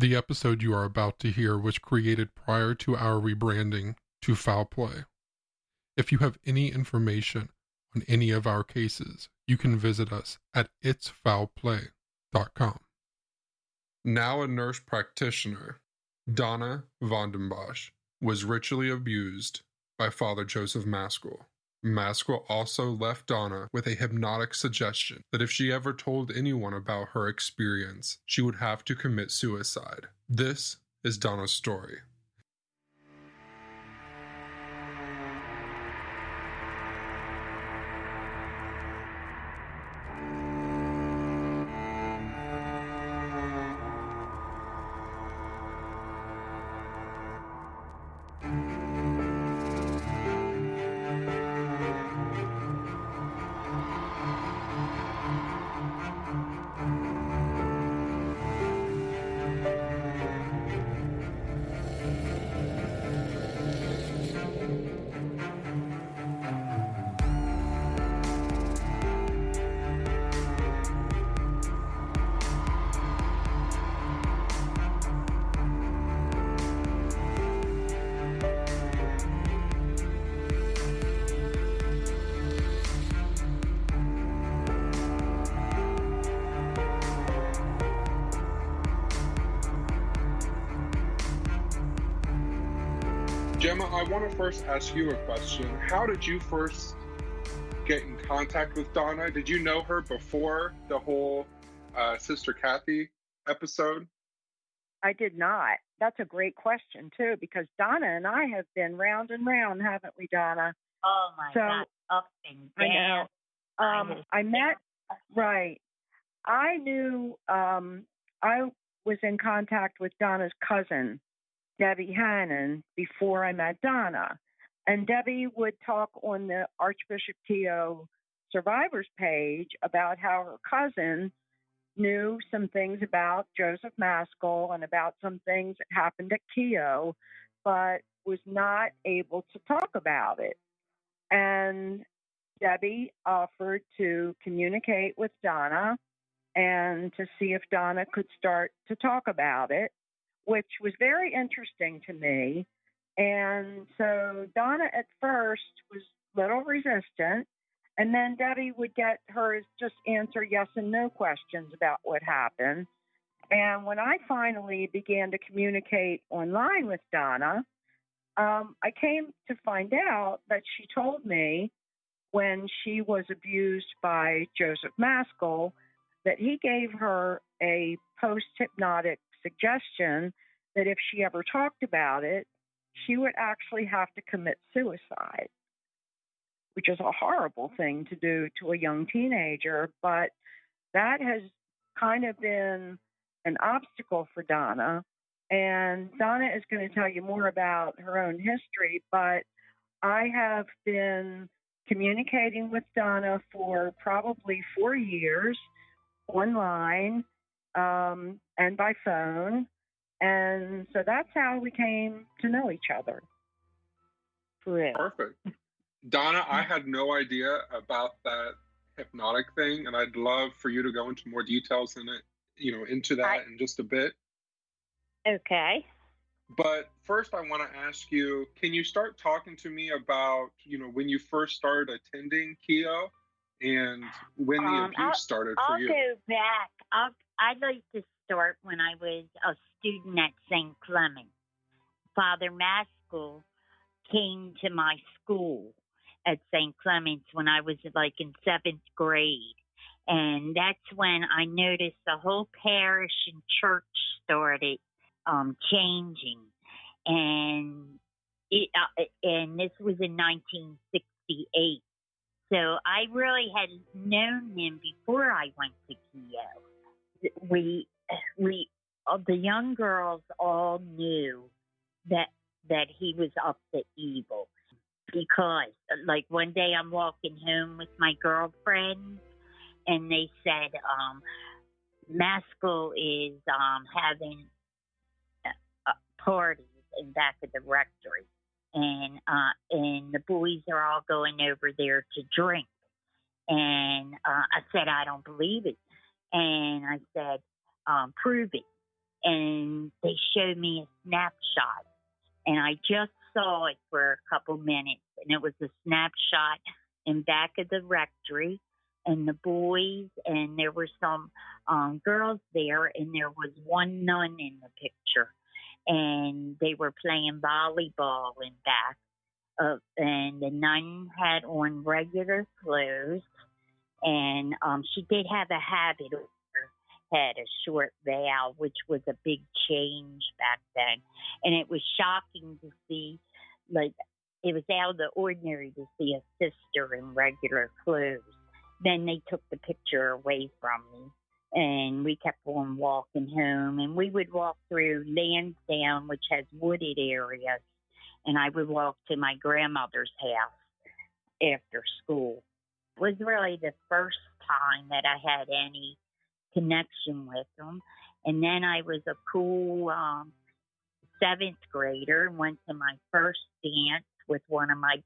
The episode you are about to hear was created prior to our rebranding to Foul Play. If you have any information on any of our cases, you can visit us at itsfoulplay.com. Now a nurse practitioner, Donna Vondenbosch was ritually abused by Father Joseph Maskell. Maskell also left Donna with a hypnotic suggestion that if she ever told anyone about her experience, she would have to commit suicide. This is Donna's story. Ask you a question. How did you first get in contact with Donna? Did you know her before the whole uh, Sister Cathy episode? I did not. That's a great question too, because Donna and I have been round and round, haven't we, Donna? Oh my So, God, up and I know. Um, I met right. I knew um, I was in contact with Donna's cousin, Debbie Hannon, before I met Donna. And Debbie would talk on the Archbishop Keough survivors page about how her cousin knew some things about Joseph Maskell and about some things that happened at Keough, but was not able to talk about it. And Debbie offered to communicate with Donna and to see if Donna could start to talk about it, which was very interesting to me. And so Donna at first was a little resistant, and then Debbie would get her just answer yes and no questions about what happened. And when I finally began to communicate online with Donna, um, I came to find out that she told me when she was abused by Joseph Maskell that he gave her a post hypnotic suggestion that if she ever talked about it, she would actually have to commit suicide, which is a horrible thing to do to a young teenager. But that has kind of been an obstacle for Donna. And Donna is going to tell you more about her own history, but I have been communicating with Donna for probably four years online um, and by phone. And so that's how we came to know each other. For real. Perfect. Donna, I had no idea about that hypnotic thing, and I'd love for you to go into more details in it, you know, into that I- in just a bit. Okay. But first, I want to ask you: Can you start talking to me about, you know, when you first started attending Keough and when the Um, abuse I'll- started for I'll you? go back. I'll, I'd like to start when I was a student at St. Clement. Father Maskell came to my school at St. Clement's when I was like in seventh grade. And that's when I noticed the whole parish and church started um, changing. And it, uh, and this was in 1968. So I really had known him before I went to Keough. We we the young girls all knew that that he was up to evil because like one day I'm walking home with my girlfriend and they said um Maskell is um having uh, parties in back of the rectory and uh, and the boys are all going over there to drink. And uh, I said, I don't believe it. And I said, um, prove it. And they showed me a snapshot. And I just saw it for a couple minutes, and it was a snapshot in back of the rectory and the boys, and there were some um, girls there, and there was one nun in the picture, and they were playing volleyball in back. Of, and the nun had on regular clothes, and um, she did have a habit of head, a short veil, which was a big change back then. And it was shocking to see, like, it was out of the ordinary to see a sister in regular clothes. Then they took the picture away from me and we kept on walking home and we would walk through Lansdowne, which has wooded areas, and I would walk to my grandmother's house after school. It was really the first time that I had any connection with them. And then I was a cool um, seventh grader and went to my first dance with one of my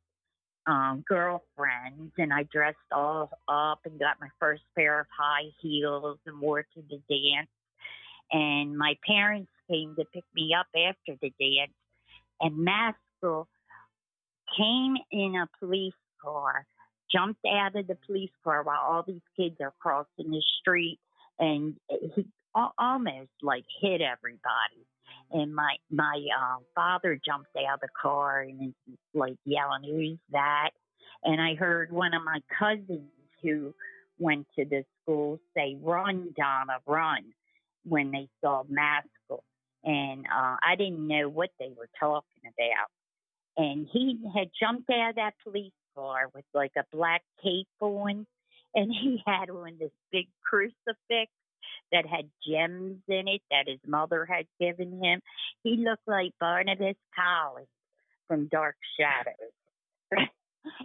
um, girlfriends, and I dressed all up and got my first pair of high heels and wore to the dance. And my parents came to pick me up after the dance, and Maskell came in a police car, jumped out of the police car while all these kids are crossing the street, and he almost like hit everybody and my my uh, father jumped out of the car and is like yelling, "Who's that?" And I heard one of my cousins who went to the school say, "Run, Donna, run!" when they saw Maskell, and uh, I didn't know what they were talking about. And he had jumped out of that police car with like a black cape on, and he had one this big crucifix that had gems in it that his mother had given him. He looked like Barnabas Collins from Dark Shadows.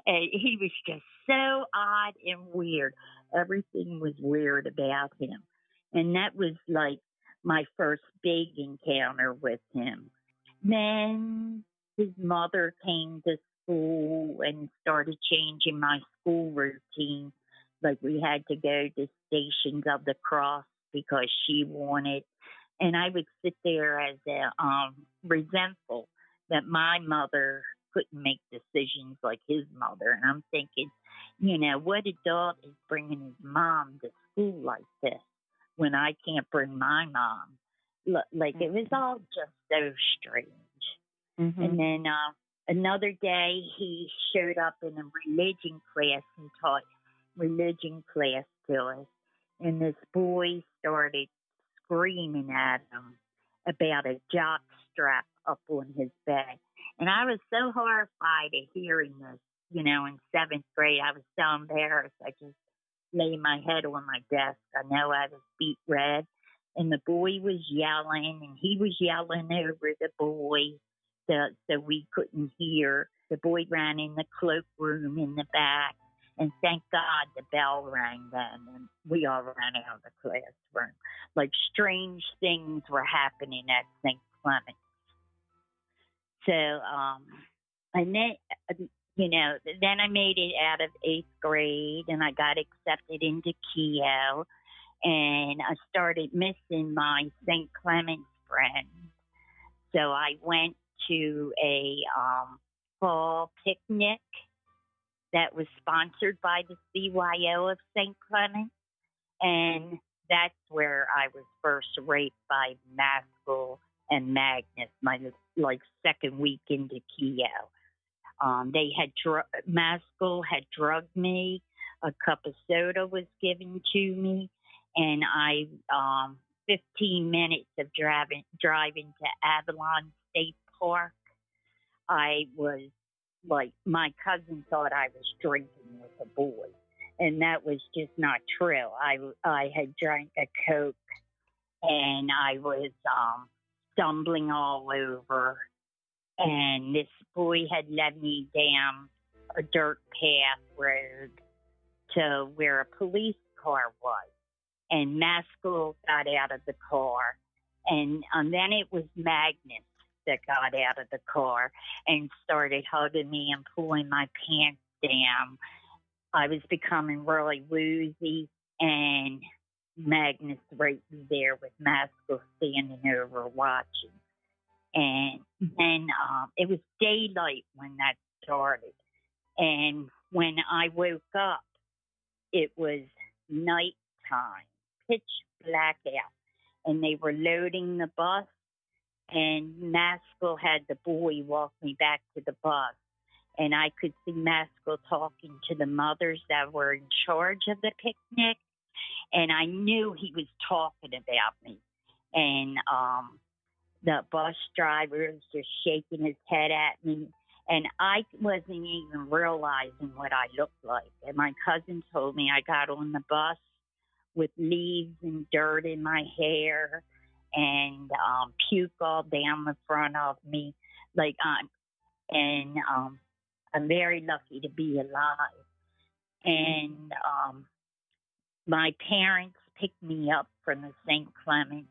and he was just so odd and weird. Everything was weird about him. And that was like my first big encounter with him. Then his mother came to school and started changing my school routine. Like we had to go to Stations of the Cross because she wanted, and I would sit there as a um, resentful that my mother couldn't make decisions like his mother, and I'm thinking, you know, what adult is bringing his mom to school like this when I can't bring my mom? Like it was mm-hmm. all just so strange. Mm-hmm. And then uh, another day, he showed up in a religion class and taught religion class to us and this boy started screaming at him about a jock strap up on his back. And I was so horrified at hearing this, uh, you know, in seventh grade. I was so embarrassed. I just lay my head on my desk. I know I was beat red. And the boy was yelling, and he was yelling over the boy so, so we couldn't hear. The boy ran in the cloakroom in the back and thank God the bell rang then, and we all ran out of the classroom. Like strange things were happening at St. Clement's. So, um, and then, you know, then I made it out of eighth grade, and I got accepted into Keough, and I started missing my St. Clement's friends. So I went to a um, fall picnic that was sponsored by the CYO of St. Clement. And that's where I was first raped by Maskell and Magnus, my like second week into Keough. Um, they had dr- Maskell had drugged me. A cup of soda was given to me, and I um, 15 minutes of driving driving to Avalon State Park. I was like my cousin thought I was drinking with a boy, and that was just not true. I I had drank a coke, and I was um, stumbling all over, and this boy had led me down a dirt path road to where a police car was, and Maskell got out of the car, and, and then it was Magnus that got out of the car and started hugging me and pulling my pants down. I was becoming really woozy and Magnus right there with Maskell standing over watching. And then um, it was daylight when that started. And when I woke up, it was nighttime, pitch black out. And they were loading the bus, and Maskell had the boy walk me back to the bus. And I could see Maskell talking to the mothers that were in charge of the picnic. And I knew he was talking about me. And um, the bus driver was just shaking his head at me. And I wasn't even realizing what I looked like. And my cousin told me I got on the bus with leaves and dirt in my hair and um, puke all down the front of me. Like I'm, and um, I'm very lucky to be alive. And um, my parents picked me up from the St. Clements,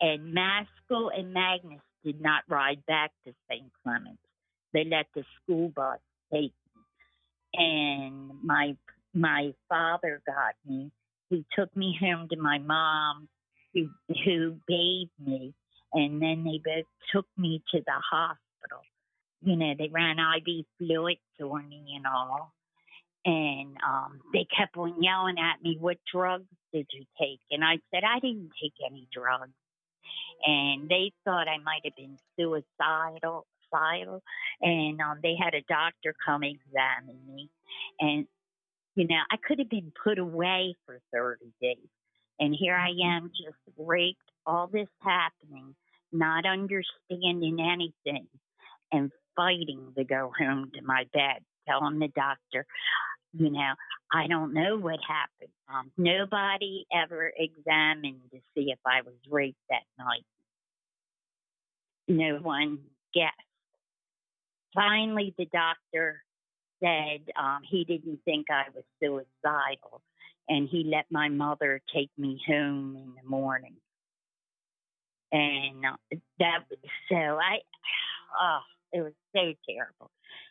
and Maskell and Magnus did not ride back to St. Clements. They let the school bus take me, and my my father got me. He took me home to my mom, who who bathed me, and then they both took me to the hospital. You know, they ran IV fluids on me and all. And um, they kept on yelling at me, What drugs did you take? And I said, I didn't take any drugs. And they thought I might have been suicidal. suicidal. And um, they had a doctor come examine me. And, you know, I could have been put away for 30 days. And here I am just raped, all this happening, not understanding anything, and fighting to go home to my bed, telling the doctor, you know, I don't know what happened. Um, nobody ever examined to see if I was raped that night. No one guessed. Finally, the doctor said um, he didn't think I was suicidal, and he let my mother take me home in the morning. And uh, that, so I, oh, it was so terrible.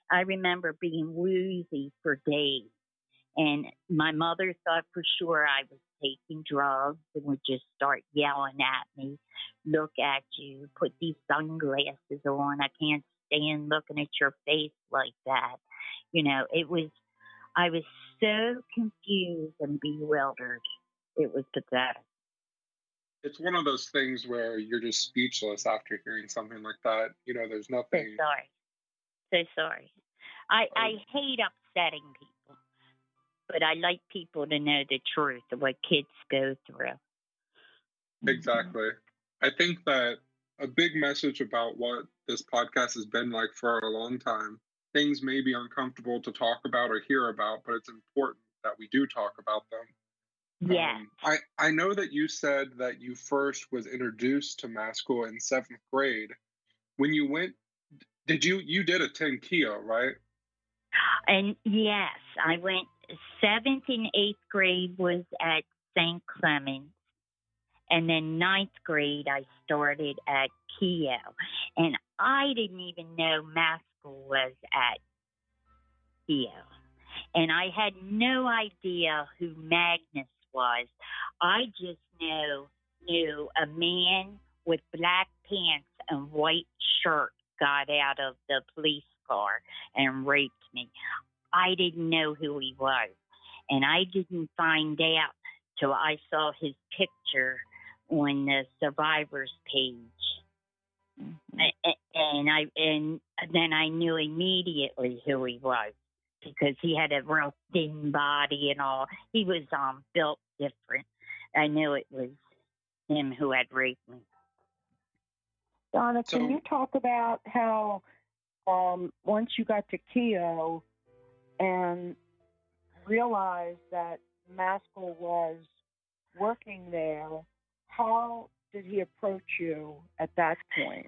I remember being woozy for days. And my mother thought for sure I was taking drugs and would just start yelling at me, look at you, put these sunglasses on. I can't stand looking at your face like that. You know, it was, I was so confused and bewildered. It was pathetic. It's one of those things where you're just speechless after hearing something like that. You know, there's nothing. So sorry. So sorry. I, I oh. hate upsetting people, but I like people to know the truth of what kids go through. Exactly. I think that a big message about what this podcast has been like for a long time things may be uncomfortable to talk about or hear about, but it's important that we do talk about them. Yeah. Um, I, I know that you said that you first was introduced to Maskell in seventh grade. When you went, did you you did attend Keough, right? And yes, I went seventh and eighth grade was at St. Clements. And then ninth grade, I started at Keough. And I didn't even know Maskell was at Keough. And I had no idea who Magnus was. I just knew knew a man with black pants and white shirt got out of the police car and raped me. I didn't know who he was. And I didn't find out till I saw his picture on the survivors page. Mm-hmm. And I and then I knew immediately who he was because he had a real thin body and all. He was um built different. I knew it was him who had raped me. Donna, can so, you talk about how um, once you got to Keough and realized that Maskell was working there, how did he approach you at that point?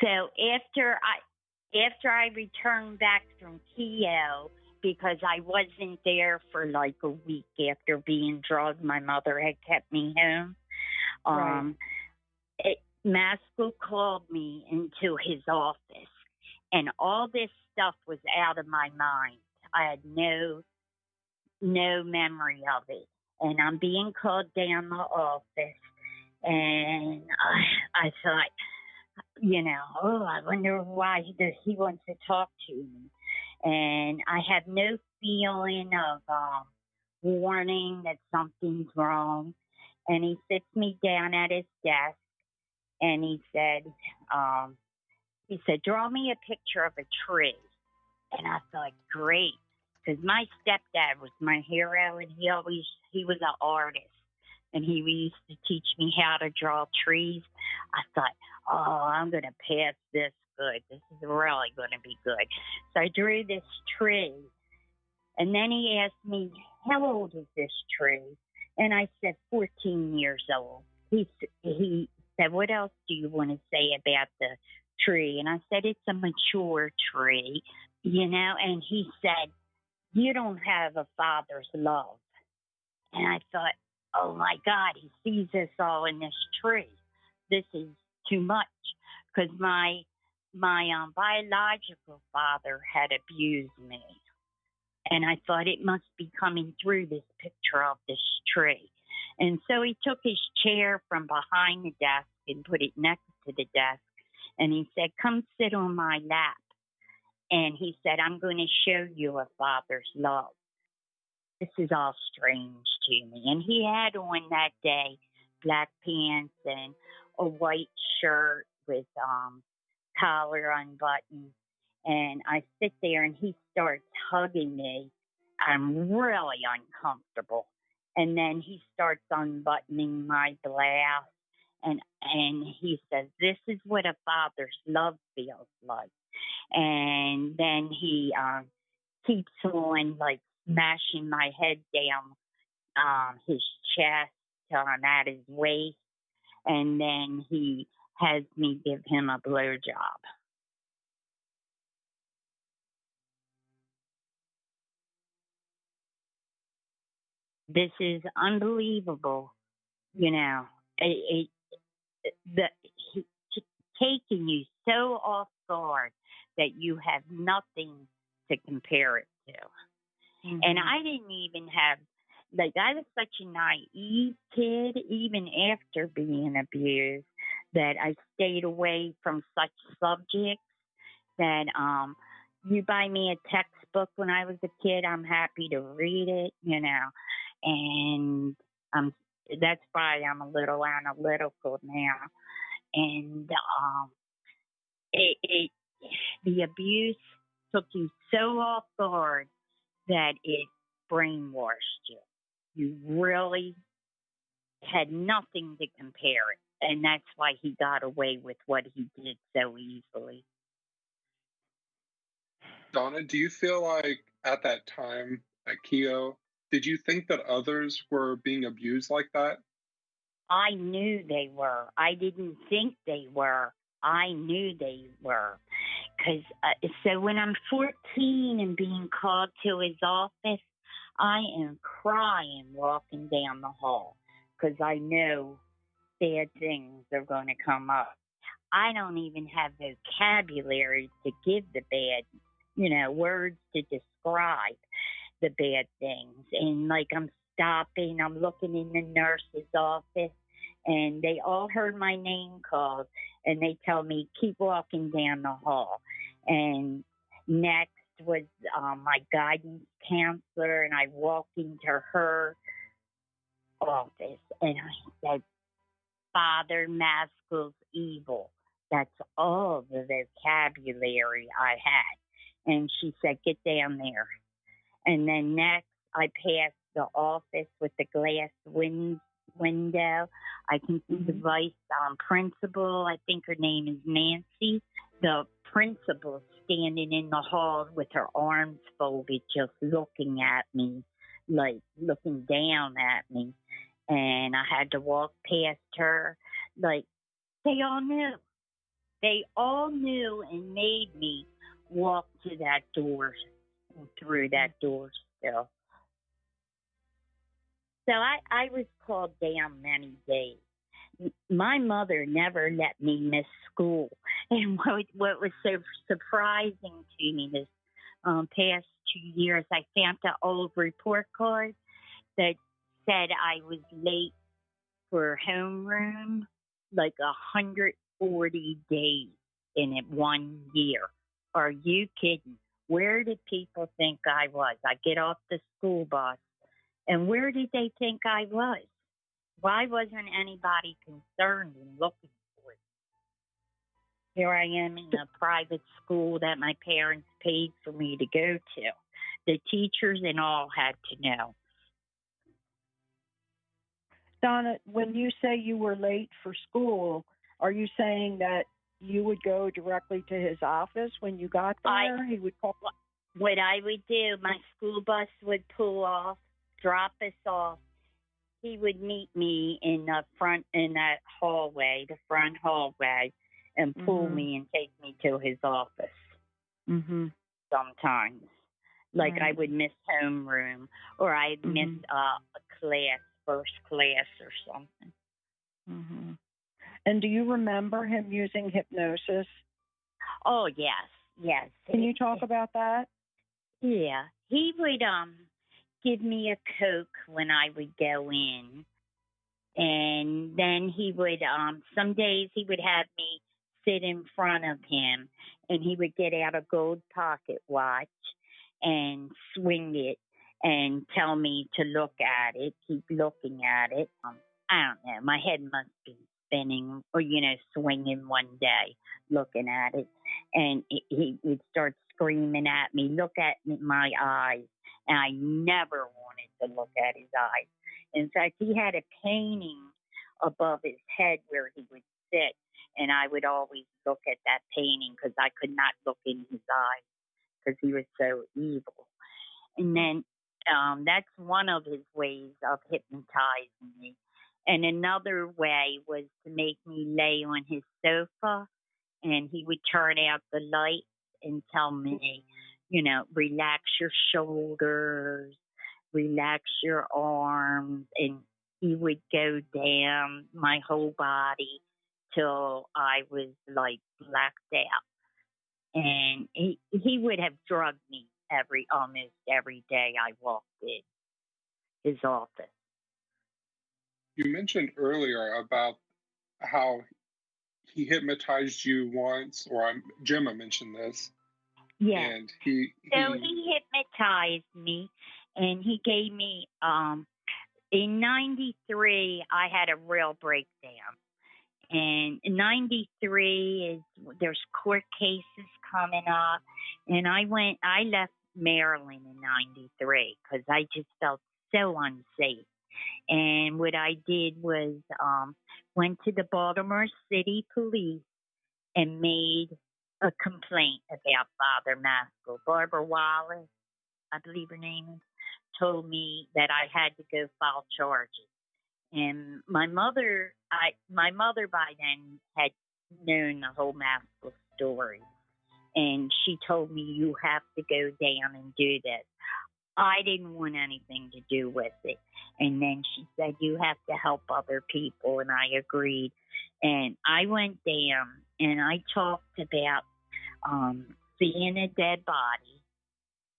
So after I after I returned back from Keough, because I wasn't there for like a week after being drugged, my mother had kept me home. Um, right. it, Maskell called me into his office and all this stuff was out of my mind. I had no no memory of it. and I'm being called down the office. And I, I thought, you know, oh, I wonder why he, does, he wants to talk to me. And I have no feeling of um, warning that something's wrong. And he sits me down at his desk and he said, um, he said, draw me a picture of a tree. And I thought, great, because my stepdad was my hero, and he always he was an artist, and he used to teach me how to draw trees. I thought, oh, I'm going to pass this good. This is really going to be good. So I drew this tree, and then he asked me, how old is this tree? And I said, 14 years old. He he said, what else do you want to say about the tree? And I said, it's a mature tree, you know. And he said, you don't have a father's love. And I thought, oh my God, he sees us all in this tree. This is too much because my my um, biological father had abused me, and I thought it must be coming through this picture of this tree. And so he took his chair from behind the desk and put it next to the desk, and he said, "Come sit on my lap." And he said, I'm going to show you a father's love. This is all strange to me. And he had on that day black pants and a white shirt with um collar unbuttoned. And I sit there and he starts hugging me. I'm really uncomfortable. And then he starts unbuttoning my blouse and and he says, This is what a father's love feels like and then he um, keeps on like smashing my head down um, his chest I'm at his waist, and then he has me give him a blowjob. This is unbelievable, you know. It, it, the he, taking you so off guard that you have nothing to compare it to. Mm-hmm. And I didn't even have, like, I was such a naive kid, even after being abused, that I stayed away from such subjects that, um, you buy me a textbook when I was a kid, I'm happy to read it, you know, and um, that's why I'm a little analytical now. And um, it, it the abuse took you so off guard that it brainwashed you. You really had nothing to compare it. And that's why he got away with what he did so easily. Donna, do you feel like at that time at Keough, did you think that others were being abused like that? I knew they were. I didn't think they were. I knew they were. Because uh, so when I'm 14 and being called to his office, I am crying walking down the hall because I know bad things are going to come up. I don't even have vocabulary to give the bad, you know, words to describe the bad things. And like I'm stopping, I'm looking in the nurse's office, and they all heard my name called and they tell me keep walking down the hall. And next was um, my guidance counselor, and I walked into her office and I said, Father Maskell's evil. That's all the vocabulary I had. And she said, Get down there. And then next, I passed the office with the glass windows window. I can see the mm-hmm. vice um, principal. I think her name is Nancy. The principal standing in the hall with her arms folded, just looking at me, like looking down at me. And I had to walk past her. Like, they all knew. They all knew and made me walk to that door, through that door still. So I, I was called down many days. My mother never let me miss school. And what, what was so surprising to me this um, past two years, I found an old report card that said I was late for homeroom like a 140 days in it one year. Are you kidding? Where did people think I was? I get off the school bus, and where did they think I was? Why wasn't anybody concerned and looking for it? Here I am in a private school that my parents paid for me to go to. The teachers and all had to know. Donna, when you say you were late for school, are you saying that you would go directly to his office when you got there? I- he would call. What I would do, my school bus would pull off, drop us off. He would meet me in the front in that hallway, the front hallway, and pull Mhm. me and take me to his office. Mm-hmm. sometimes. Like I would miss homeroom or I'd miss Mhm. uh, a class, first class or something. Mm-hmm. And do you remember him using hypnosis? Oh yes, yes. Can you talk about that? Yeah, he would um give me a coke when I would go in, and then he would um some days he would have me sit in front of him, and he would get out a gold pocket watch and swing it and tell me to look at it, keep looking at it. Um, I don't know, my head must be spinning or you know swinging one day looking at it and he- would start screaming at me, look at my eyes. And I never wanted to look at his eyes. In fact, he had a painting above his head where he would sit. And I would always look at that painting because I could not look in his eyes because he was so evil. And then um, that's one of his ways of hypnotizing me. And another way was to make me lay on his sofa and he would turn out the lights and tell me, you know, relax your shoulders, relax your arms, and he would go down my whole body till I was like blacked out. And he he would have drugged me every almost every day I walked in his office. You mentioned earlier about how he hypnotized you once, or I'm, Gemma mentioned this, Yeah. and he, So he he hypnotized me and he gave me um in 93 I had a real breakdown. And 93 is there's court cases coming up and I went I left Maryland in 93 cuz I just felt so unsafe. And what I did was um went to the Baltimore City Police and made a complaint about Father Maskell. Barbara Wallace, I believe her name is, told me that I had to go file charges. And my mother, I my mother by then had known the whole Maskell story, and she told me you have to go down and do this. I didn't want anything to do with it. And then she said, You have to help other people. And I agreed. And I went down and I talked about um, seeing a dead body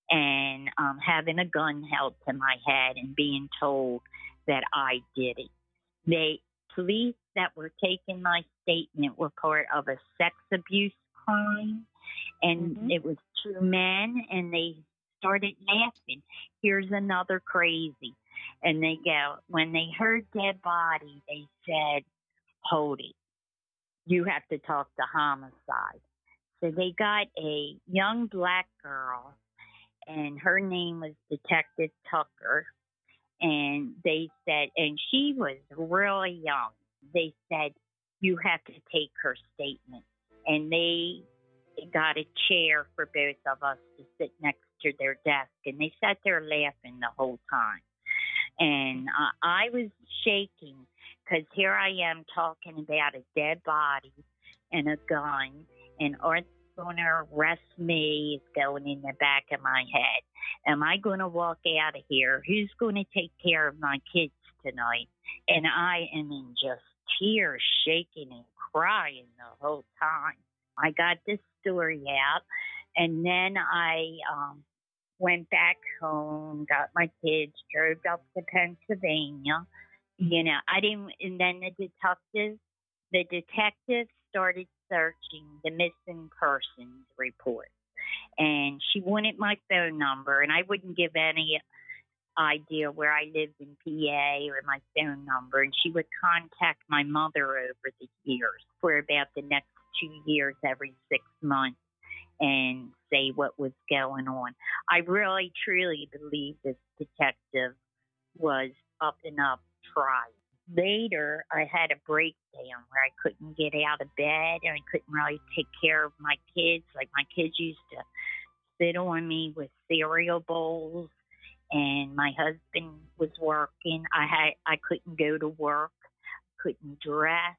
and um, having a gun held to my head and being told that I did it. They police that were taking my statement were part of a sex abuse crime, and Mhm. it was two men, and they started laughing. Here's another crazy, and they go when they heard dead body, they said, "Hold it, you have to talk to homicide." So they got a young black girl, and her name was Detective Tucker. And they said, and she was really young. They said, you have to take her statement. And they got a chair for both of us to sit next to their desk. And they sat there laughing the whole time. And uh, I was shaking because here I am talking about a dead body and a gun, and Art's going to arrest me is going in the back of my head. Am I going to walk out of here? Who's going to take care of my kids tonight? And I am in just tears, shaking and crying the whole time. I got this story out, and then I um, went back home, got my kids, drove up to Pennsylvania. You know, I didn't, and then the detective, the detective started searching the missing persons report. And she wanted my phone number, and I wouldn't give any idea where I lived in PA or my phone number. And she would contact my mother over the years for about the next two years every six months and say what was going on. I really, truly believe this detective was up and up trying. Later, I had a breakdown where I couldn't get out of bed and I couldn't really take care of my kids. Like my kids used to sit on me with cereal bowls and my husband was working. I had I couldn't go to work, couldn't dress,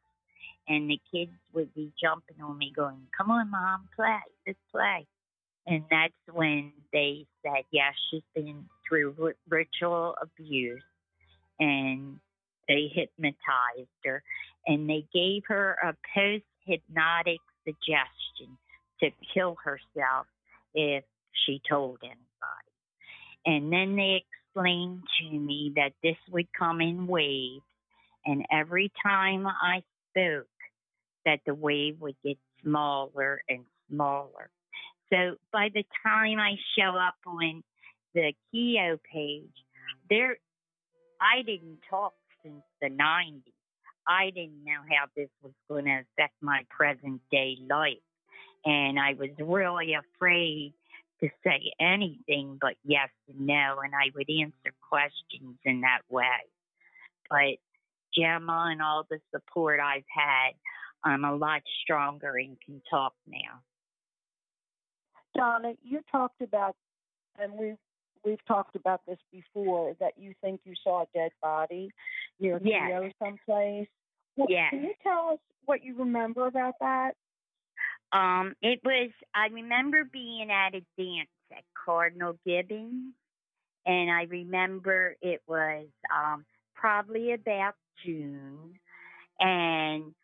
and the kids would be jumping on me, going, "Come on, mom, play, let's play." And that's when they said, Yeah, she's been through ritual abuse," and they hypnotized her, and they gave her a post hypnotic suggestion to kill herself if she told anybody. And then they explained to me that this would come in waves. And every time I spoke, that the wave would get smaller and smaller. So by the time I show up on the Keough page, there, I didn't talk since the 90s. I didn't know how this was going to affect my present day life. And I was really afraid to say anything but yes and no, and I would answer questions in that way. But Gemma and all the support I've had, I'm a lot stronger and can talk now. Donna, you talked about, and we've we've talked about this before, that you think you saw a dead body near yes. Keough someplace. Well, yes. Can you tell us what you remember about that? Um, it was, I remember being at a dance at Cardinal Gibbons, and I remember it was um, probably about June, and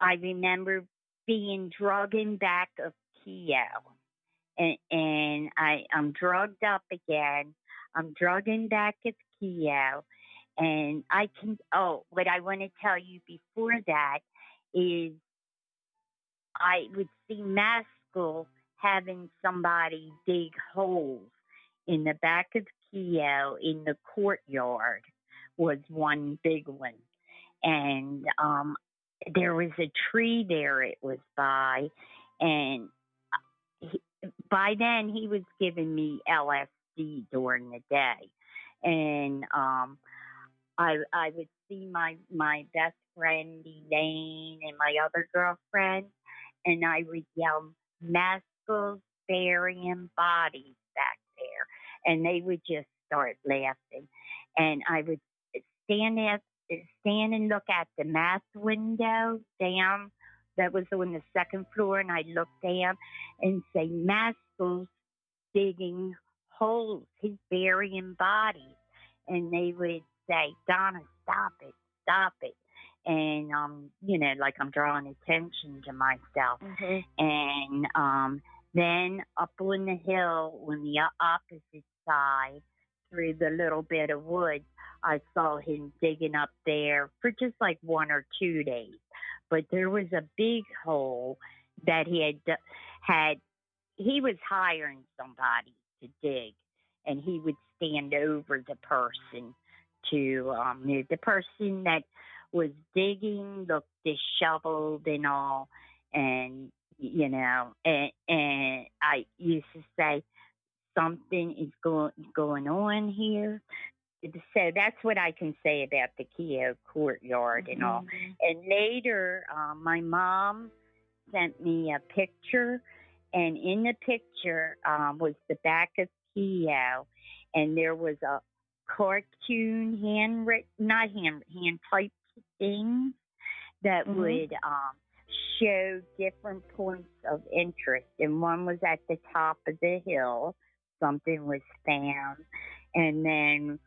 I remember being drugged in back of Keough, and, and I, I'm drugged up again. I'm drugged in back of Keough, and I can, oh, what I want to tell you before that is I would see Maskell having somebody dig holes in the back of Keough in the courtyard was one big one. And um, there was a tree there it was by. And uh, he, by then he was giving me LSD during the day. And um, I, I would see my, my best friend Elaine and my other girlfriend and I would yell, Maskell's burying bodies back there. And they would just start laughing. And I would stand at, stand and look at the math window down that was on the second floor, and I'd look down and say, Maskell's digging holes. He's burying bodies. And they would say, Donna, stop it, stop it and um, you know, like I'm drawing attention to myself. Mm-hmm. And um, then up on the hill, on the opposite side, through the little bit of woods, I saw him digging up there for just like one or two days. But there was a big hole that he had had. He was hiring somebody to dig, and he would stand over the person to um, the person that was digging, looked disheveled and all, and you know, and, and I used to say something is going going on here. So that's what I can say about the Keough courtyard mm-hmm. and all. And later, um, my mom sent me a picture, and in the picture um, was the back of Keough, and there was a cartoon handwritten, not hand hand typed things that mm-hmm. would um, show different points of interest. And one was at the top of the hill, something was found. And then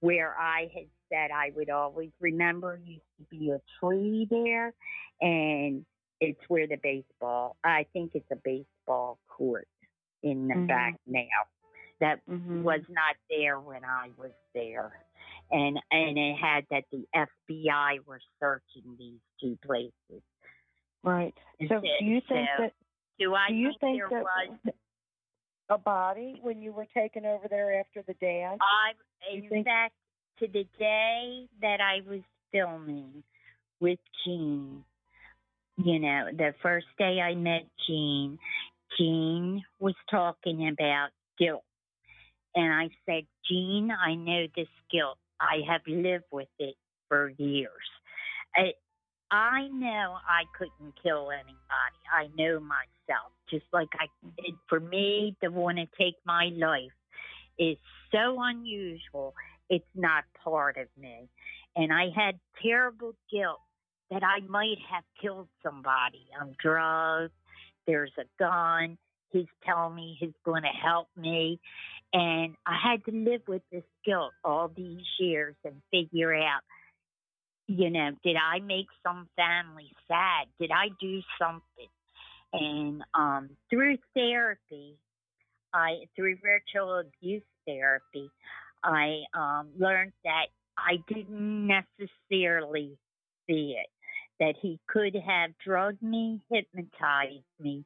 where I had said I would always remember used to be a tree there, and it's where the baseball, I think it's a baseball court in the mm-hmm. back now. That Mhm. was not there when I was there. And and it had that the FBI were searching these two places. right. So, do you think so, that do I do you think, think there that was a body when you were taken over there after the dance? I in think- fact to the day that I was filming with Jean, you know, the first day I met Jean, Jean was talking about guilt. And I said, Jean, I know this guilt. I have lived with it for years. I, I know I couldn't kill anybody. I know myself. Just like I, it, for me to want to take my life is so unusual. It's not part of me. And I had terrible guilt that I might have killed somebody. I'm drugged. There's a gun. He's telling me he's going to help me. And I had to live with this guilt all these years and figure out, you know, did I make some family sad? Did I do something? And um, through therapy, I through ritual abuse therapy, I um, learned that I didn't necessarily see it. That he could have drugged me, hypnotized me,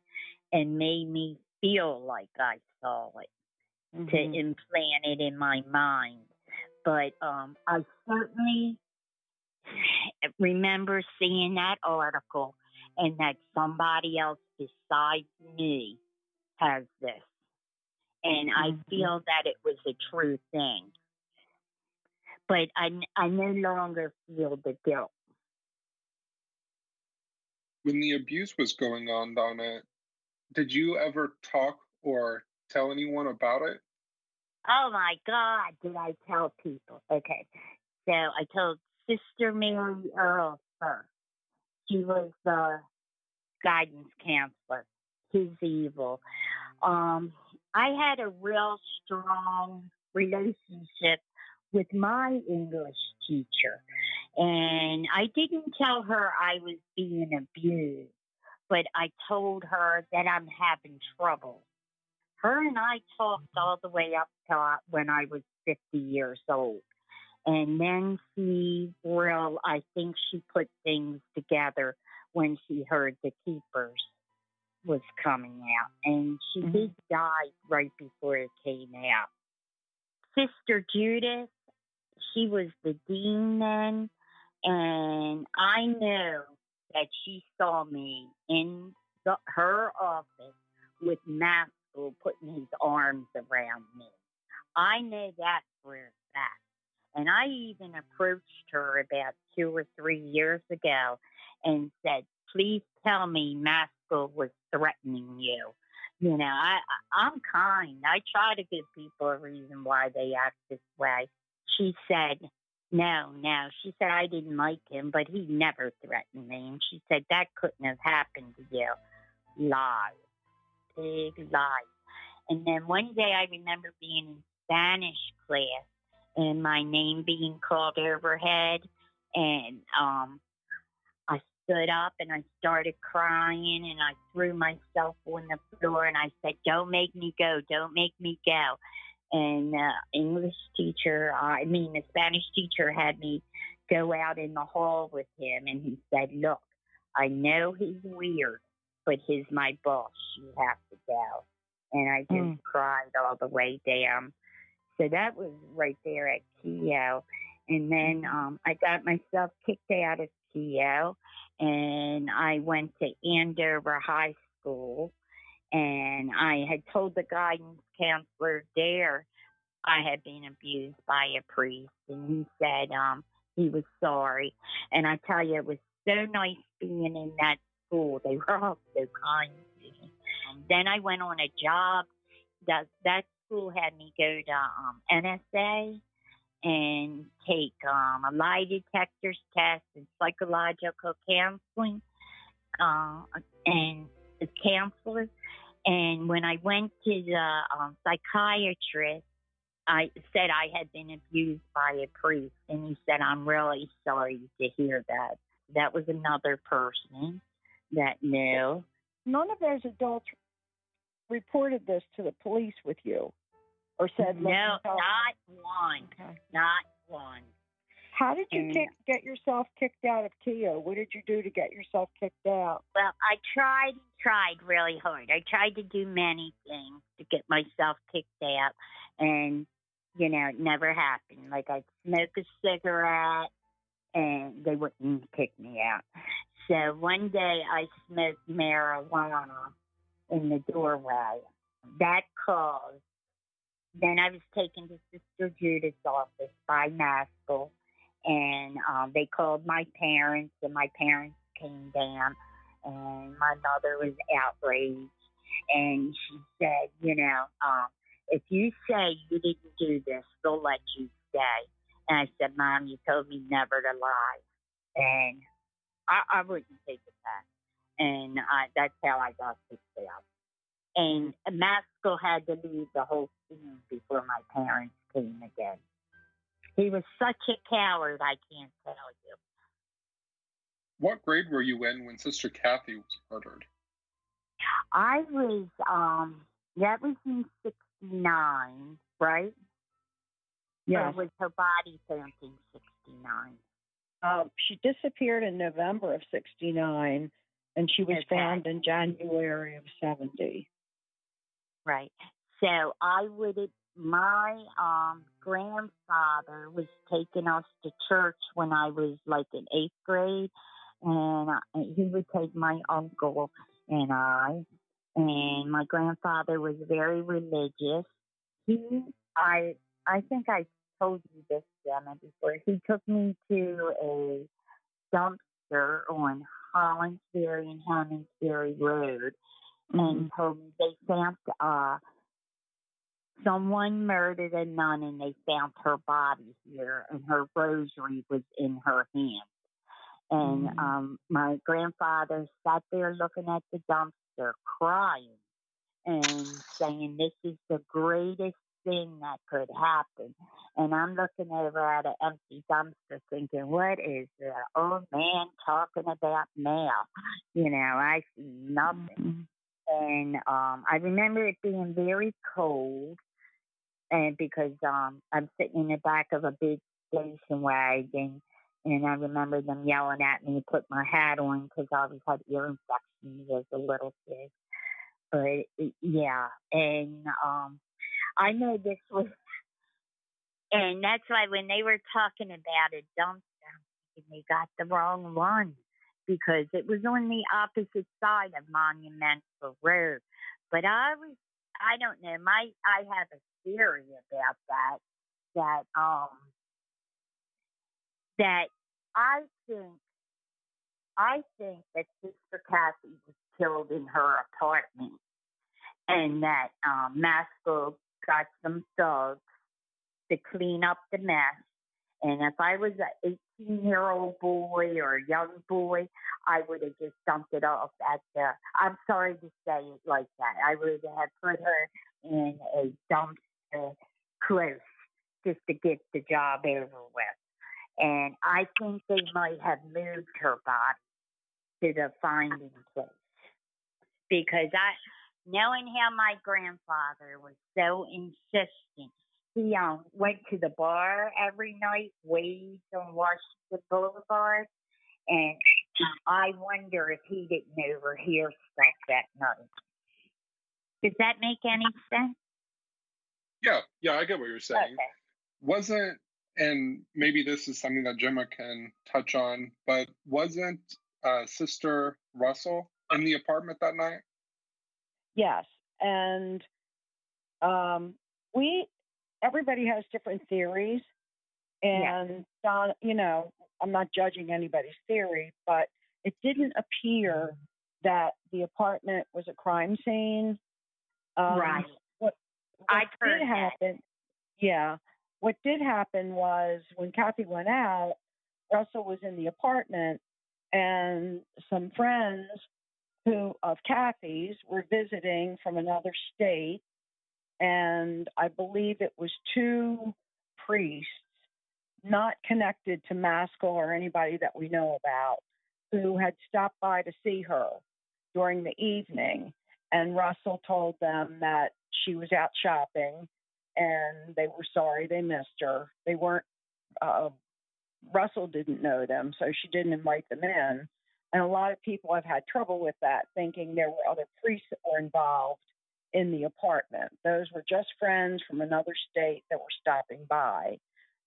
and made me feel like I saw it to Mhm. implant it in my mind. But um, I certainly remember seeing that article and that somebody else besides me has this. And I Mhm. feel that it was a true thing. But I, I no longer feel the guilt. When the abuse was going on, Donna, did you ever talk or tell anyone about it? Oh my God, did I tell people? Okay. So I told Sister Mary Earl first. She was the guidance counselor. His evil. Um, I had a real strong relationship with my English teacher. And I didn't tell her I was being abused, but I told her that I'm having trouble her and I talked all the way up to when I was 50 years old. And then she real I think she put things together when she heard the keepers was coming out. And she Mhm. did die right before it came out. Sister Judith, she was the dean then, and I know that she saw me in the, her office with Maskell putting his arms around me. I know that for a. And I even approached her about two or three years ago and said, please tell me Maskell was threatening you. You know, I- I'm kind. I try to give people a reason why they act this way. She said, no, no. She said, I didn't like him, but he never threatened me. And she said, that couldn't have happened to you. Lies. Big lies. And then one day I remember being in Spanish class and my name being called overhead. And um, I stood up and I started crying and I threw myself on the floor and I said, Don't make me go, don't make me go. And the English teacher, I mean, the Spanish teacher had me go out in the hall with him and he said, Look, I know he's weird, but he's my boss. You have to go. And I just Mm. cried all the way down. So that was right there at Keough. And then um, I got myself kicked out of Keough and I went to Andover High School. And I had told the guidance counselor there I had been abused by a priest. And he said um, he was sorry. And I tell you, it was so nice being in that school. They were all so kind to me. Then I went on a job. That, that school had me go to um, NSA and take um, a lie detectors test and psychological counseling uh, and the counselor. And when I went to the um, psychiatrist, I said I had been abused by a priest, and he said, "I'm really sorry to hear that." That was another person that knew. None of those adults reported this to the police with you. or said, no, not one, Okay. not one. How did you kick, get yourself kicked out of Keough? What did you do to get yourself kicked out? Well, I tried tried really hard. I tried to do many things to get myself kicked out, and you know, it never happened. Like I'd smoke a cigarette, and they wouldn't kick me out. So one day I smoked marijuana in the doorway. That caused. Then I was taken to Sister Judith's office by Maskell, and um, they called my parents, and my parents came down, and my mother was outraged, and she said, you know, um, if you say you didn't do this, they'll let you stay. And I said, Mom, you told me never to lie, and I, I wouldn't take it back, and I, that's how I got kicked out. And Maskell had to leave the whole scene before my parents came again. He was such a coward, I can't tell you. What grade were you in when Sister Cathy was murdered? I was um that was in sixty nine, right? Or was her body found in sixty nine? Um, she disappeared in November of '69, and she was Okay. found in January of '70. Right. So I would my um grandfather was taking us to church when I was like in eighth grade and uh, he would take my uncle and I and my grandfather was very religious. He I I think I told you this Gemma before. He took me to a dumpster on Hollins Ferry and Hollins Ferry Road and told me they found uh someone murdered a nun and they found her body here and her rosary was in her hand. And Mhm. um my grandfather sat there looking at the dumpster crying and saying this is the greatest thing that could happen. And I'm looking over at an empty dumpster thinking, what is the old man talking about now? You know, I see nothing Mhm. and um I remember it being very cold and because um I'm sitting in the back of a big station wagon and I remember them yelling at me to put my hat on because I always had ear infections as a little kid. But yeah, and um I know this was and that's why when they were talking about a dumpster, they got the wrong one because it was on the opposite side of Monumental Road. But I was, I don't know, my, I have a theory about that, that, um, that I think, I think that Sister Cathy was killed in her apartment and that, um, Maskell got some thugs to clean up the mess. And if I was an 18 year old boy or a young boy, I would have just dumped it off at the, I'm sorry to say it like that. I would have put her in a dumpster close just to get the job over with. And I think they might have moved her body to the finding place. Because I, knowing how my grandfather was so insistent, he um, went to the bar every night, Wade's on Washington Boulevard, and I wonder if he didn't overhear stuff that night. Does that make any sense? Yeah, yeah, I get what you're saying. Okay. Wasn't, and maybe this is something that Gemma can touch on, but wasn't uh, Sister Russell in the apartment that night? Yes, and um, we everybody has different theories, Yeah. and Don, you know, I'm not judging anybody's theory, but it didn't appear that the apartment was a crime scene. Um, right. What, what heard did that. happen? Yeah, what did happen was when Cathy went out, Russell was in the apartment, and some friends who of Cathy's were visiting from another state, and I believe it was two priests not connected to Maskell or anybody that we know about who had stopped by to see her during the evening. And Russell told them that she was out shopping and they were sorry they missed her. They weren't. Uh, Russell didn't know them, so she didn't invite them in. And a lot of people have had trouble with that, thinking there were other priests that were involved in the apartment. Those were just friends from another state that were stopping by.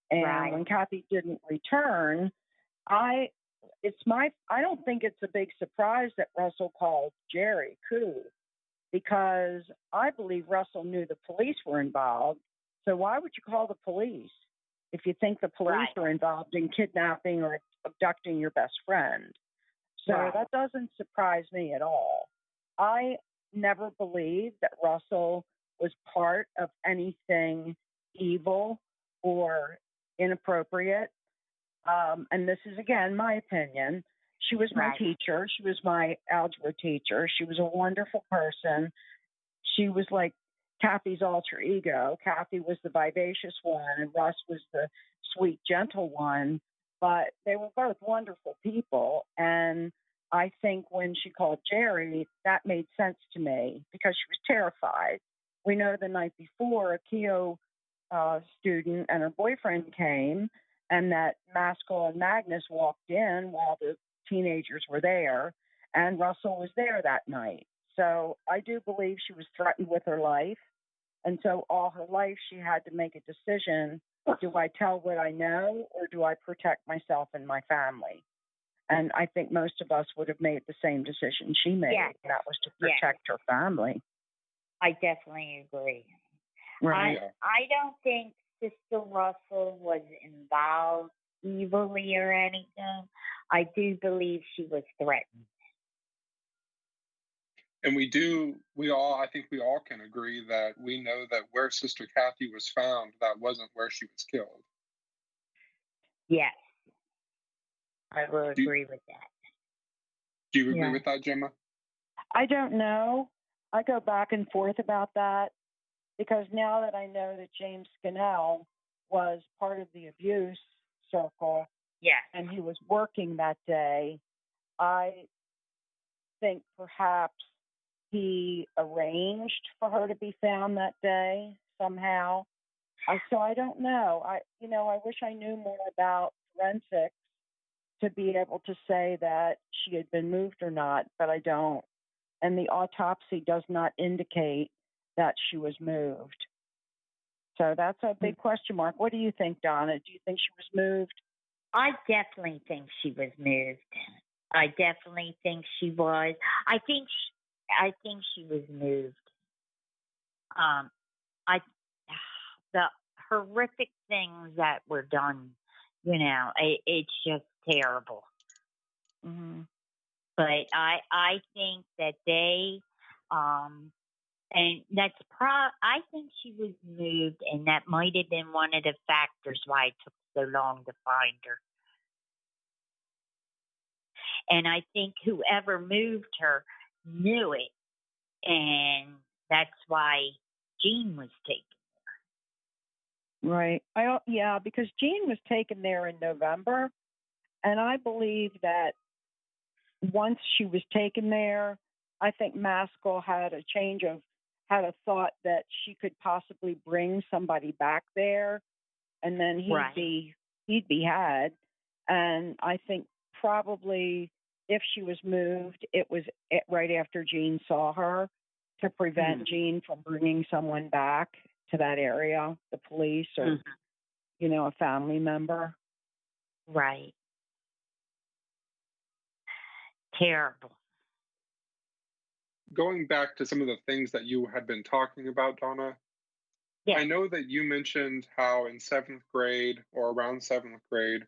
And Right. when Cathy didn't return, I it's my I don't think it's a big surprise that Russell called Gerry Koob because I believe Russell knew the police were involved. So why would you call the police if you think the police Right. are involved in kidnapping or abducting your best friend? So Right. that doesn't surprise me at all. I never believed that Russell was part of anything evil or inappropriate. Um, and this is again my opinion. She was my Right. teacher. She was my algebra teacher. She was a wonderful person. She was like Cathy's alter ego. Cathy was the vivacious one, and Russ was the sweet, gentle one. But they were both wonderful people. And I think when she called Gerry, that made sense to me because she was terrified. We know the night before, a Keough uh, student and her boyfriend came, and that Maskell and Magnus walked in while the teenagers were there, and Russell was there that night. So I do believe she was threatened with her life. And so all her life, she had to make a decision do I tell what I know or do I protect myself and my family? And I think most of us would have made the same decision she made, Yes. and that was to Yes. protect her family. I definitely agree. Right. I, I don't think Sister Russell was involved evilly or anything. I do believe she was threatened. And we do, we all, I think we all can agree that we know that where Sister Cathy was found, that wasn't where she was killed. Yes. I will Do- agree with that. Do you agree Yeah. with that, Gemma? I don't know. I go back and forth about that because now that I know that James Scannell was part of the abuse circle Yes. and he was working that day, I think perhaps he arranged for her to be found that day somehow. I, so I don't know. I you know I wish I knew more about forensics to be able to say that she had been moved or not, but I don't. And the autopsy does not indicate that she was moved. So that's a big mm. question mark. What do you think, Donna? Do you think she was moved? I definitely think she was moved. I definitely think she was. I think I think she was moved. Um, I the horrific things that were done. You know, it, it's just terrible. Mm-hmm. But I I think that they um and that's pro I think she was moved and that might have been one of the factors why it took so long to find her. And I think whoever moved her knew it and that's why Jean was taken. There. Right. I yeah, because Jean was taken there in November, and I believe that once she was taken there, I think Maskell had a change of had a thought that she could possibly bring somebody back there, and then he'd Right. be he'd be had. And I think probably if she was moved, it was right after Jean saw her to prevent Hmm. Jean from bringing someone back to that area, the police or Mhm. you know a family member. Right. Terrible. Going back to some of the things that you had been talking about, Donna, Yeah. I know that you mentioned how in seventh grade or around seventh grade,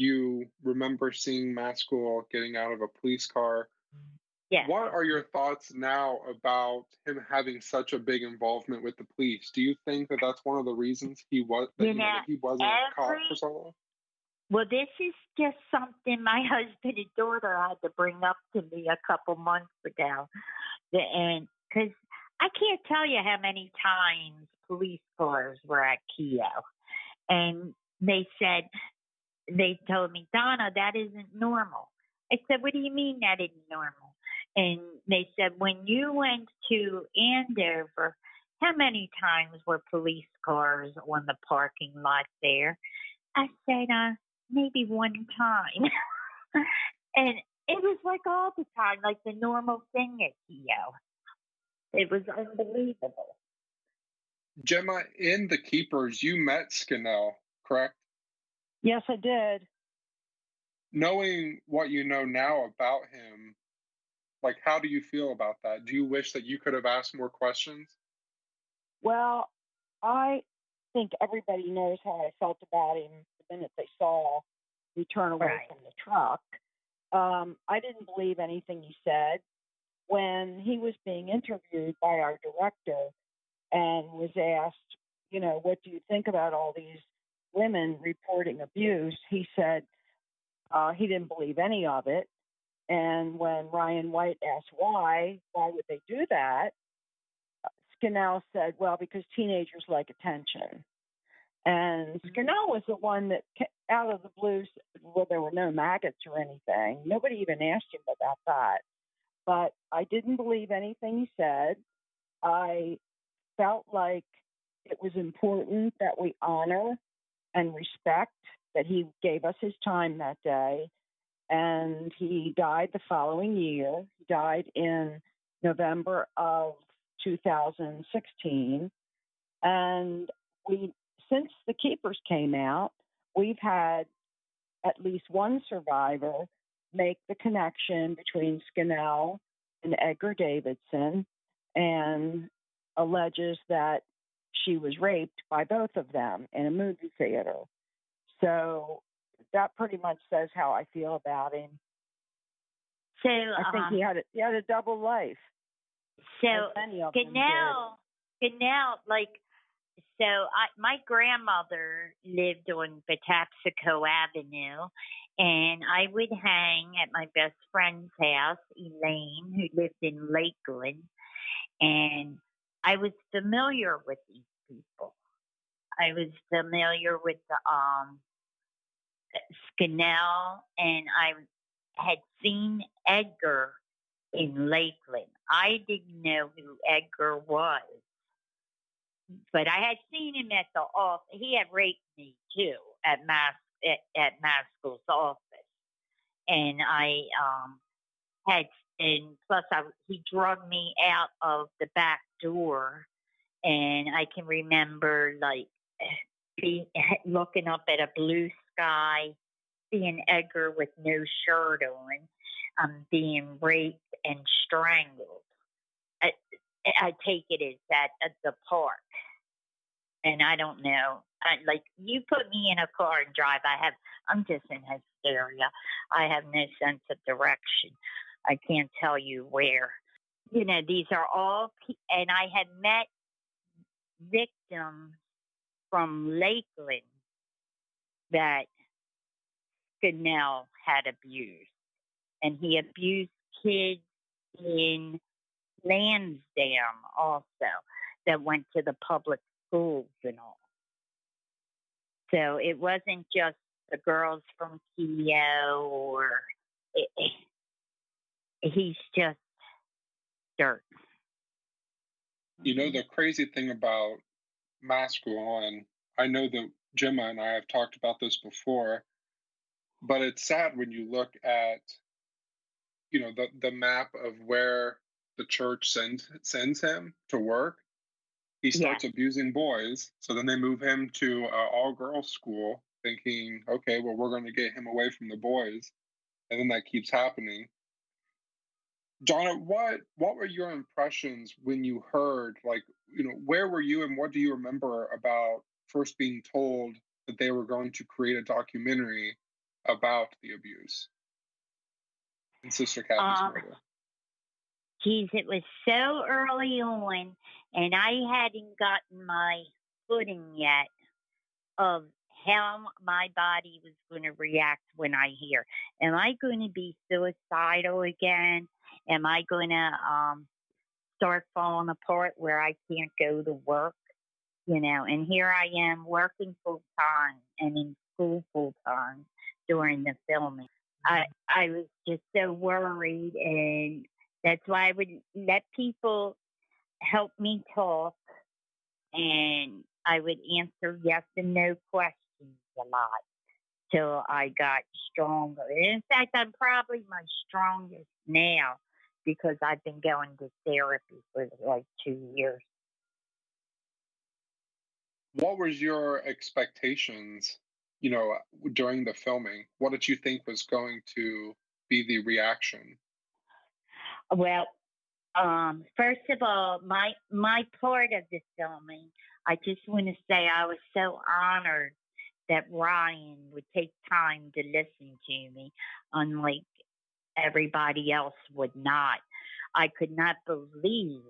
you remember seeing Maskell getting out of a police car. Yes. What are your thoughts now about him having such a big involvement with the police? Do you think that that's one of the reasons he was that, You know, that he wasn't caught for so long? Well, this is just something my husband and daughter had to bring up to me a couple months ago. And because I can't tell you how many times police cars were at Keough. And they said, they told me, Donna, that isn't normal. I said, what do you mean that isn't normal? And they said, when you went to Andover, how many times were police cars on the parking lot there? I said, uh, maybe one time. and it was like all the time, like the normal thing at Keough. It was unbelievable. Gemma, in The Keepers, you met Scannell, correct? Yes, I did. Knowing what you know now about him, like, how do you feel about that? Do you wish that you could have asked more questions? Well, I think everybody knows how I felt about him the minute they saw me turn away Right. from the truck. Um, I didn't believe anything he said. When he was being interviewed by our director and was asked, you know, what do you think about all these women reporting abuse? He said uh, he didn't believe any of it. And when Ryan White asked why, why would they do that? Scannell said, well, because teenagers like attention. And Scannell was the one that, out of the blue, said, well, there were no maggots or anything. Nobody even asked him about that. But I didn't believe anything he said. I felt like it was important that we honor and respect that he gave us his time that day. And he died the following year. He died in November of 2016. And we, since the Keepers came out, we've had at least one survivor make the connection between Scannell and Edgar Davidson and alleges that she was raped by both of them in a movie theater. So that pretty much says how I feel about him. So, I think um, he had a, he had a double life. so as many of them did. Canal, Canal, like, so I, my grandmother lived on Patapsco Avenue, and I would hang at my best friend's house, Elaine, who lived in Lakeland, and I was familiar with these people. I was familiar with the um, Scannell, and I had seen Edgar in Lakeland. I didn't know who Edgar was, but I had seen him at the office. He had raped me too at Mass at, at Maskell's office, and I um had and plus I he drugged me out of the back door, and I can remember like be looking up at a blue sky, seeing Edgar with no shirt on, um, being raped and strangled. I, I take it as that at the park, and I don't know. I, like you put me in a car and drive, I have. I'm just in hysteria. I have no sense of direction. I can't tell you where. You know, these are all, and I had met victims from Lakeland that Scannell had abused. And he abused kids in Lansdowne also that went to the public schools and all. So it wasn't just the girls from Keough or it, he's just dirt. You know, the crazy thing about Maskell, and I know that Gemma and I have talked about this before, but it's sad when you look at, you know, the, the map of where the church sends sends him to work. He starts abusing boys, so then they move him to an all girls school, thinking, okay, well, we're going to get him away from the boys, and then that keeps happening. Donna, what what were your impressions when you heard like you know where were you and what do you remember about first being told that they were going to create a documentary about the abuse and Sister Cathy's Um, murder? Geez, it was so early on, and I hadn't gotten my footing yet of how my body was going to react when I hear. Am I going to be suicidal again? Am I going to um, start falling apart where I can't go to work? You know, and here I am working full time and in school full time during the filming. I I was just so worried, and that's why I would let people help me talk and I would answer yes and no questions a lot till I got stronger. In fact, I'm probably my strongest now because I've been going to therapy for like two years. What was your expectations, you know, during the filming? What did you think was going to be the reaction? Well, um, first of all, my my part of the filming, I just want to say I was so honored that Ryan would take time to listen to me, unlike everybody else would not. I could not believe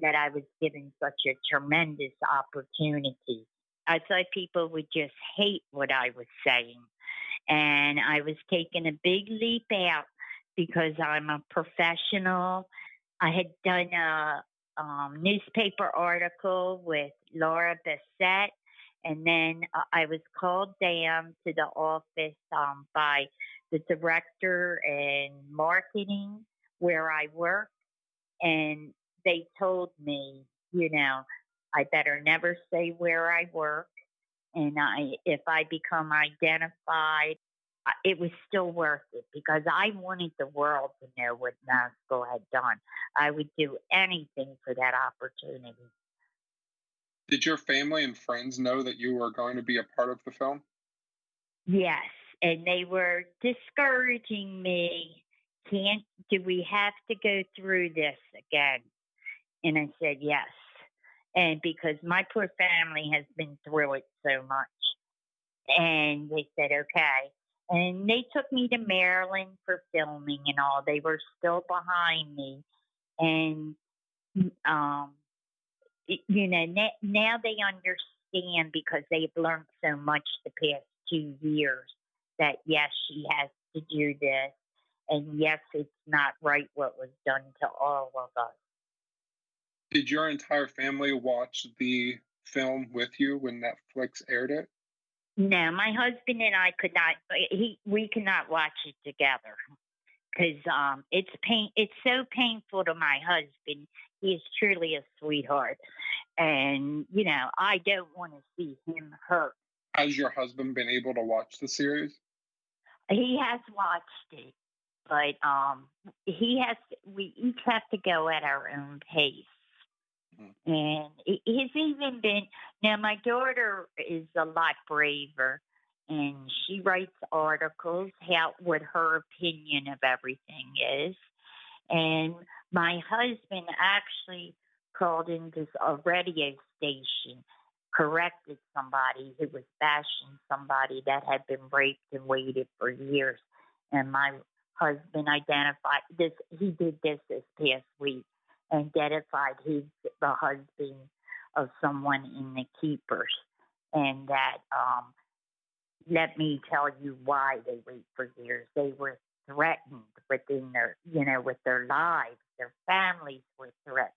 that I was given such a tremendous opportunity. I thought people would just hate what I was saying. And I was taking a big leap out because I'm a professional. I had done a um, newspaper article with Laura Bassett, and then uh, I was called down to the office um, by the director and marketing where I work, and they told me, you know, I better never say where I work, and I if I become identified it was still worth it because I wanted the world to know what Maskell had done. I would do anything for that opportunity. Did your family and friends know that you were going to be a part of the film? Yes, and they were discouraging me. Can't do we have to go through this again? And I said yes. And because my poor family has been through it so much. And they said, okay and they took me to Maryland for filming and all. They were still behind me, and um, you know now they understand because they've learned so much the past two years that yes, she has to do this, and yes, it's not right what was done to all of us. Did your entire family watch the film with you when Netflix aired it? No, my husband and I could not. He we cannot watch it together because um, it's pain. It's so painful to my husband. He is truly a sweetheart, and you know I don't want to see him hurt. Has your husband been able to watch the series? He has watched it, but um, he has. We each have to go at our own pace. Mm-hmm. And he's even been, now my daughter is a lot braver and she writes articles how what her opinion of everything is. And my husband actually called into a radio station, corrected somebody who was bashing somebody that had been raped and waited for years. And my husband identified this, he did this this past week and identified he's the husband of someone in the keepers, and that um, let me tell you why they wait for years. They were threatened within their, you know, with their lives. Their families were threatened.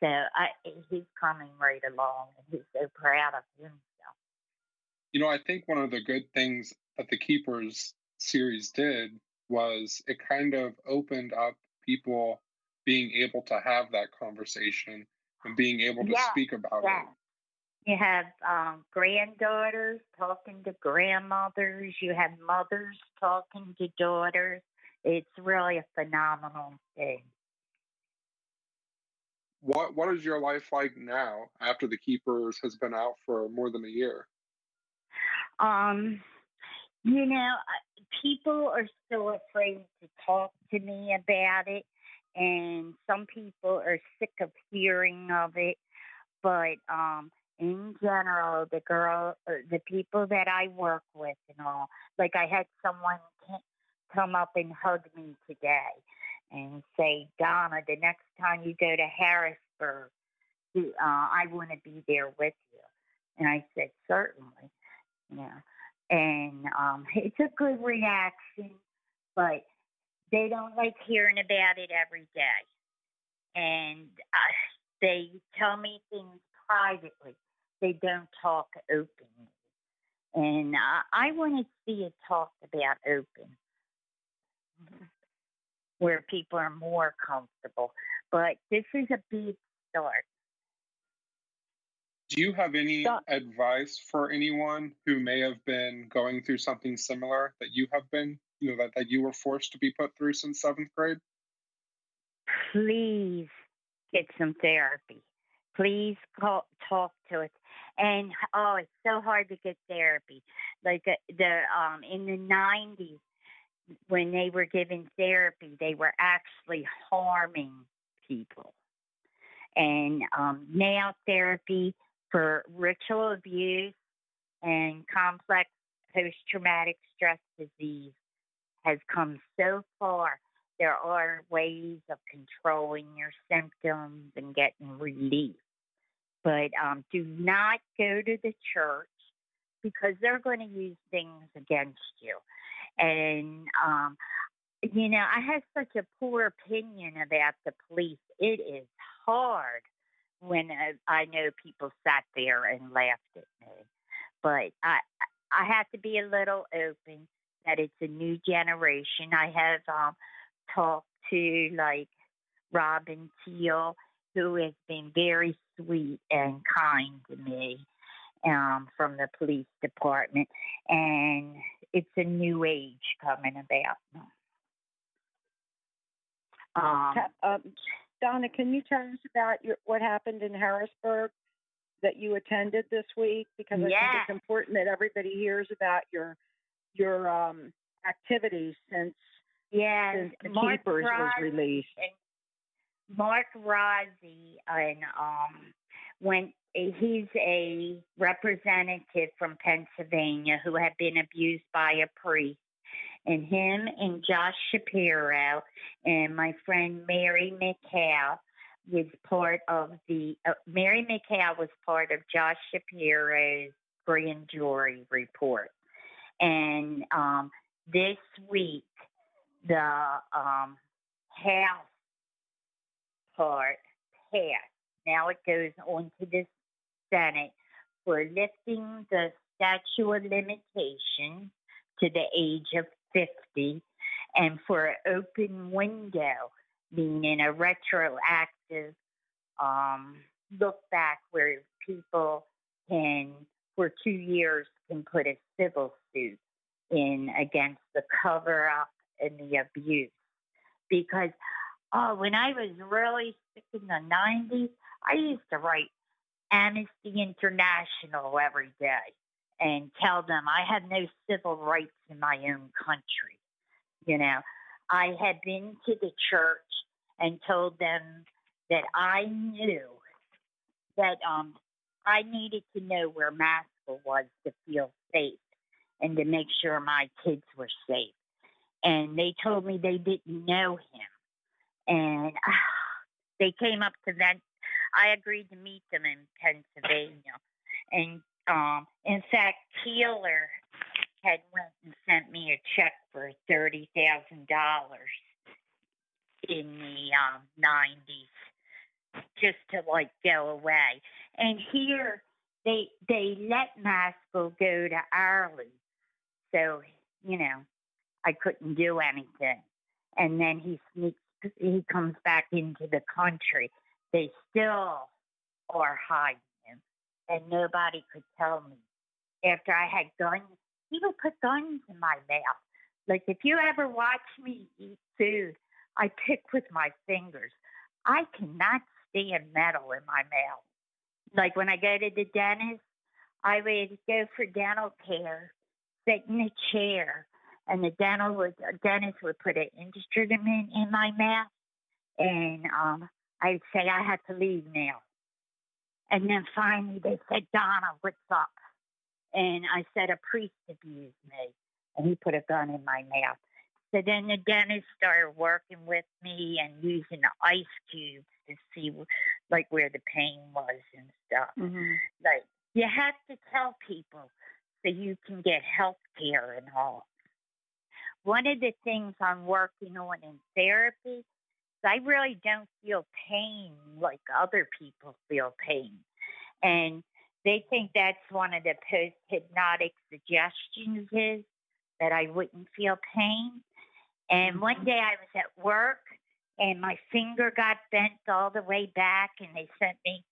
So I, he's coming right along, and he's so proud of himself. You know, I think one of the good things that the Keepers series did was it kind of opened up people being able to have that conversation and being able to yeah, speak about yeah. it. You have um, granddaughters talking to grandmothers. You have mothers talking to daughters. It's really a phenomenal thing. What What is your life like now after the Keepers has been out for more than a year? Um, you know, people are still afraid to talk to me about it and some people are sick of hearing of it. But um, in general, the girl, the people that I work with, and all, like I had someone come up and hug me today and say, Donna, the next time you go to Harrisburg, uh, I want to be there with you. And I said, certainly. Yeah. And um, it's a good reaction, but they don't like hearing about it every day. And uh, they tell me things privately. They don't talk openly. And uh, I want to see it talked about open, where people are more comfortable. But this is a big start. Do you have any advice for anyone who may have been going through something similar that you have been, you know, that, that you were forced to be put through since seventh grade? Please get some therapy. Please call, talk to it. And oh, it's so hard to get therapy. Like uh, the um in the nineties, when they were giving therapy, they were actually harming people. And um, now therapy for ritual abuse and complex post traumatic stress disease has come so far. There are ways of controlling your symptoms and getting relief. But um, do not go to the church because they're going to use things against you. And, um, you know, I have such a poor opinion about the police. It is hard when uh, I know people sat there and laughed at me. But I, I have to be a little open that it's a new generation. I have um, talked to like Robin Teal, who has been very sweet and kind to me um, from the police department, and it's a new age coming about. Um, um, Donna, can you tell us about your, what happened in Harrisburg that you attended this week? Because I yeah. think it's important that everybody hears about your your um, activities since yeah, since the Mark Keepers was released. Mark Rozzi and um went he's a representative from Pennsylvania who had been abused by a priest. And him and Josh Shapiro and my friend Mary McHale was part of the uh, Mary McHale was part of Josh Shapiro's grand jury report. And um, this week, the um, House part passed. Now it goes on to the Senate for lifting the statute of limitation to the age of 50 and for an open window, meaning a retroactive um, look back where people can, for two years, can put a civil suit in against the cover up and the abuse. Because oh, when I was really sick in the 90s, I used to write Amnesty International every day and tell them I have no civil rights in my own country. You know, I had been to the church and told them that I knew that um, I needed to know where Maskell was to feel safe and to make sure my kids were safe. And they told me they didn't know him. And uh, they came up to that. I agreed to meet them in Pennsylvania. And um, in fact, Keeler had went and sent me a check for thirty thousand dollars in the um, 90s just to like go away. And here they they let Maskell go to Ireland, so you know I couldn't do anything. And then he sneaks, he comes back into the country. They still are hiding him, and nobody could tell me. After I had guns, he would put guns in my mouth. Like if you ever watch me eat food, I pick with my fingers. I cannot stand metal in my mouth. Like when I go to the dentist, I would go for dental care, sit in a chair, and the dental would dentist would put an instrument in my mouth, and um, I'd say I had to leave now. And then finally they said, Donna, what's up? And I said, a priest abused me, and he put a gun in my mouth. So then the dentist started working with me and using the ice cubes to see like where the pain was and stuff. Mm-hmm. Like you have to tell people so you can get health care and all. One of the things I'm working on in therapy I really don't feel pain like other people feel pain. And they think that's one of the post hypnotic suggestions is that I wouldn't feel pain. And one mm-hmm. day I was at work and my finger got bent all the way back and they sent me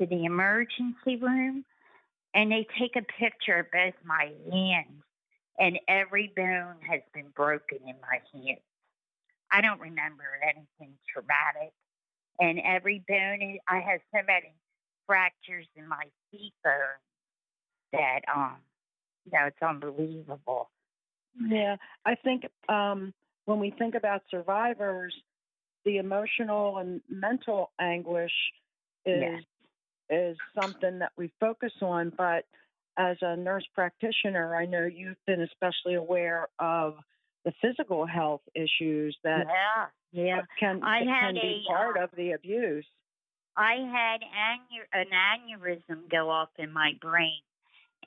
to the emergency room and they take a picture of both my hands and every bone has been broken in my hands. I don't remember anything traumatic. And every bone, I have so many fractures in my feet bone that, um, you know, it's unbelievable. Yeah, I think um, when we think about survivors, the emotional and mental anguish is Yeah. is something that we focus on. But as a nurse practitioner, I know you've been especially aware of the physical health issues that yeah, yeah. can I had can be part uh, of the abuse. I had an aneurysm go off in my brain,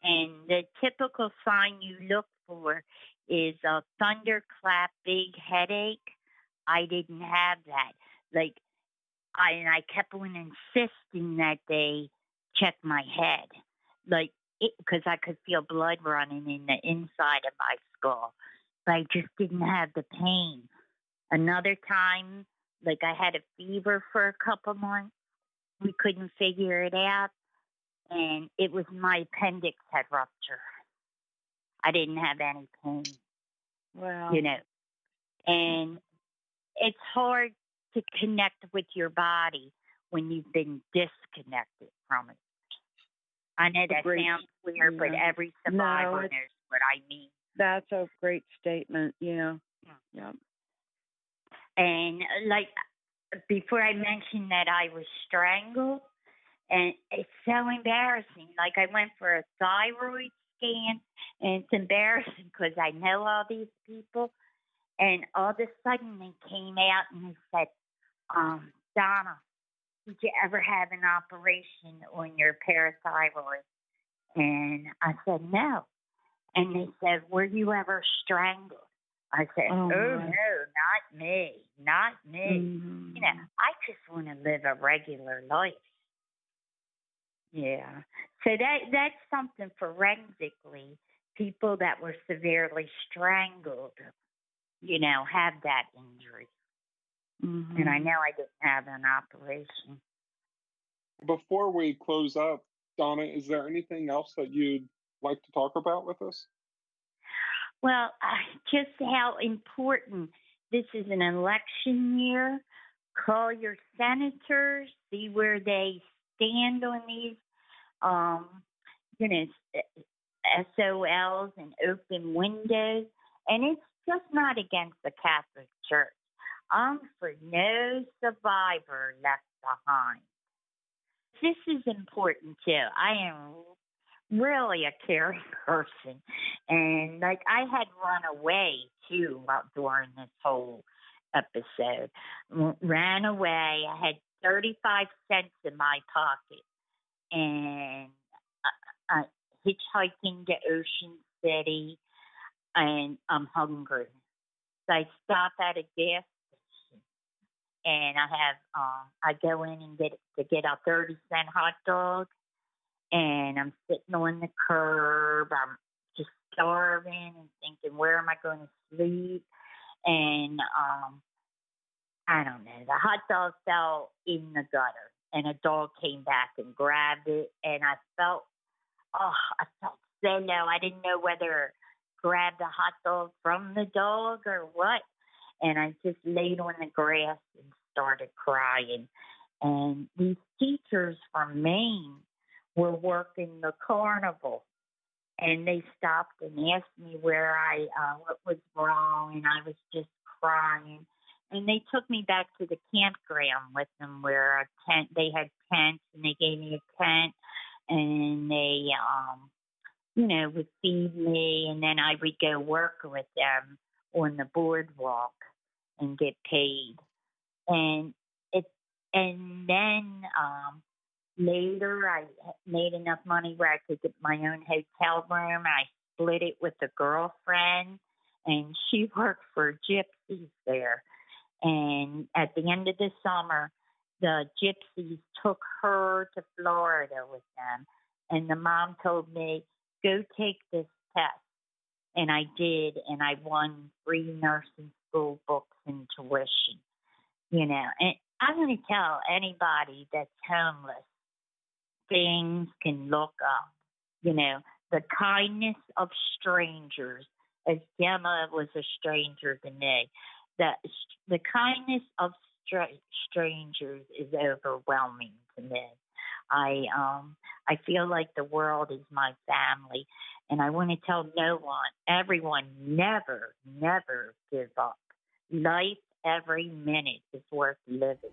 and the typical sign you look for is a thunderclap, big headache. I didn't have that. Like, I and I kept on insisting that they check my head, like, because I could feel blood running in the inside of my skull, I just didn't have the pain. Another time, like I had a fever for a couple months we couldn't figure it out and it was my appendix had ruptured i didn't have any pain Wow. you know and it's hard to connect with your body when you've been disconnected from it i know that Agreed. sounds weird but every survivor it's- knows what i mean That's a great statement. Yeah. Yeah. And uh, like before I mentioned that I was strangled, and it's so embarrassing. Like I went for a thyroid scan, and it's embarrassing because I know all these people, and all of a sudden they came out and they said, um, "Donna, did you ever have an operation on your parathyroid?" And I said, "No." And they said, "Were you ever strangled?" I said, Oh, "Oh, no, not me, not me." Mhm. You know, I just want to live a regular life. Yeah. So that that's something forensically. People that were severely strangled, you know, have that injury. Mhm. And I know I didn't have an operation. Before we close up, Donna, is there anything else that you'd like to talk about with us? Well, uh, just how important this is an election year. Call your senators, see where they stand on these, um, you know, SOLs and open windows. And it's just not against the Catholic Church. I'm for no survivor left behind. This is important too. I am really a caring person. And like I had run away too during this whole episode. Ran away. I had 35 cents in my pocket and I, I hitchhiking to Ocean City and I'm hungry. So I stop at a gas station and I have um I go in and get to get a 30 cent hot dog and I'm sitting on the curb. I'm just starving and thinking, where am I going to sleep? And um, I don't know. The hot dog fell in the gutter, and a dog came back and grabbed it, and I felt, oh, I felt so low. I didn't know whether grab the hot dog from the dog or what. And I just laid on the grass and started crying. And these teachers from Maine were working the carnival and they stopped and asked me where I uh, what was wrong and I was just crying. And they took me back to the campground with them where a tent they had tents and they gave me a tent and they um you know would feed me and then I would go work with them on the boardwalk and get paid. And it and then um later I made enough money where I could get my own hotel room. I split it with a girlfriend, and she worked for gypsies there. And at the end of the summer, the gypsies took her to Florida with them. And the mom told me, go take this test. And I did, and I won free nursing school books and tuition. You know, and I'm going to tell anybody that's homeless things can look up. You know, the kindness of strangers, as Gemma was a stranger to me, that the kindness of str- strangers is overwhelming to me. I um I feel like the world is my family and I want to tell no one, everyone never, never give up. Life every minute is worth living.